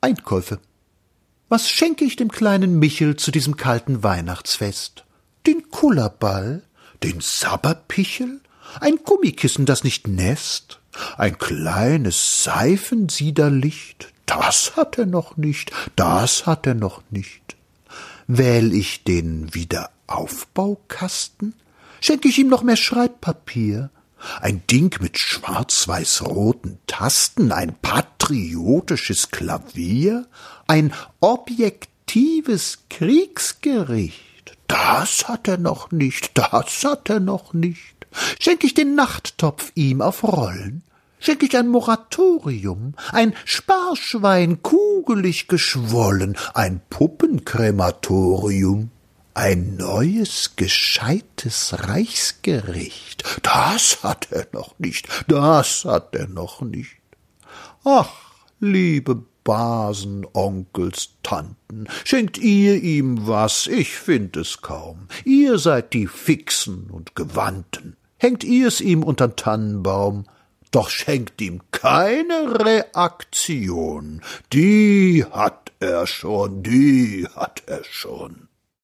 Einkäufe. Was schenke ich dem kleinen Michel zu diesem kalten Weihnachtsfest? Den Kullerball? Den Sabberpichel? Ein Gummikissen, das nicht nässt? Ein kleines Seifensiederlicht? Das hat er noch nicht, das hat er noch nicht. Wähl ich den Wiederaufbaukasten? Schenke ich ihm noch mehr Schreibpapier? Ein Ding mit schwarz-weiß-roten Tasten, ein patriotisches Klavier, ein objektives Kriegsgericht. Das hat er noch nicht, das hat er noch nicht. Schenk ich den Nachttopf ihm auf Rollen? Schenk ich ein Moratorium, ein Sparschwein kugelig geschwollen, ein Puppenkrematorium? Ein neues, gescheites Reichsgericht. Das hat er noch nicht, das hat er noch nicht. Ach, liebe Basen, Onkels, Tanten, schenkt ihr ihm was, ich find es kaum. Ihr seid die Fixen und Gewandten. Hängt ihr's ihm untern Tannenbaum, doch schenkt ihm keine Reaktion. Die hat er schon, die hat er schon.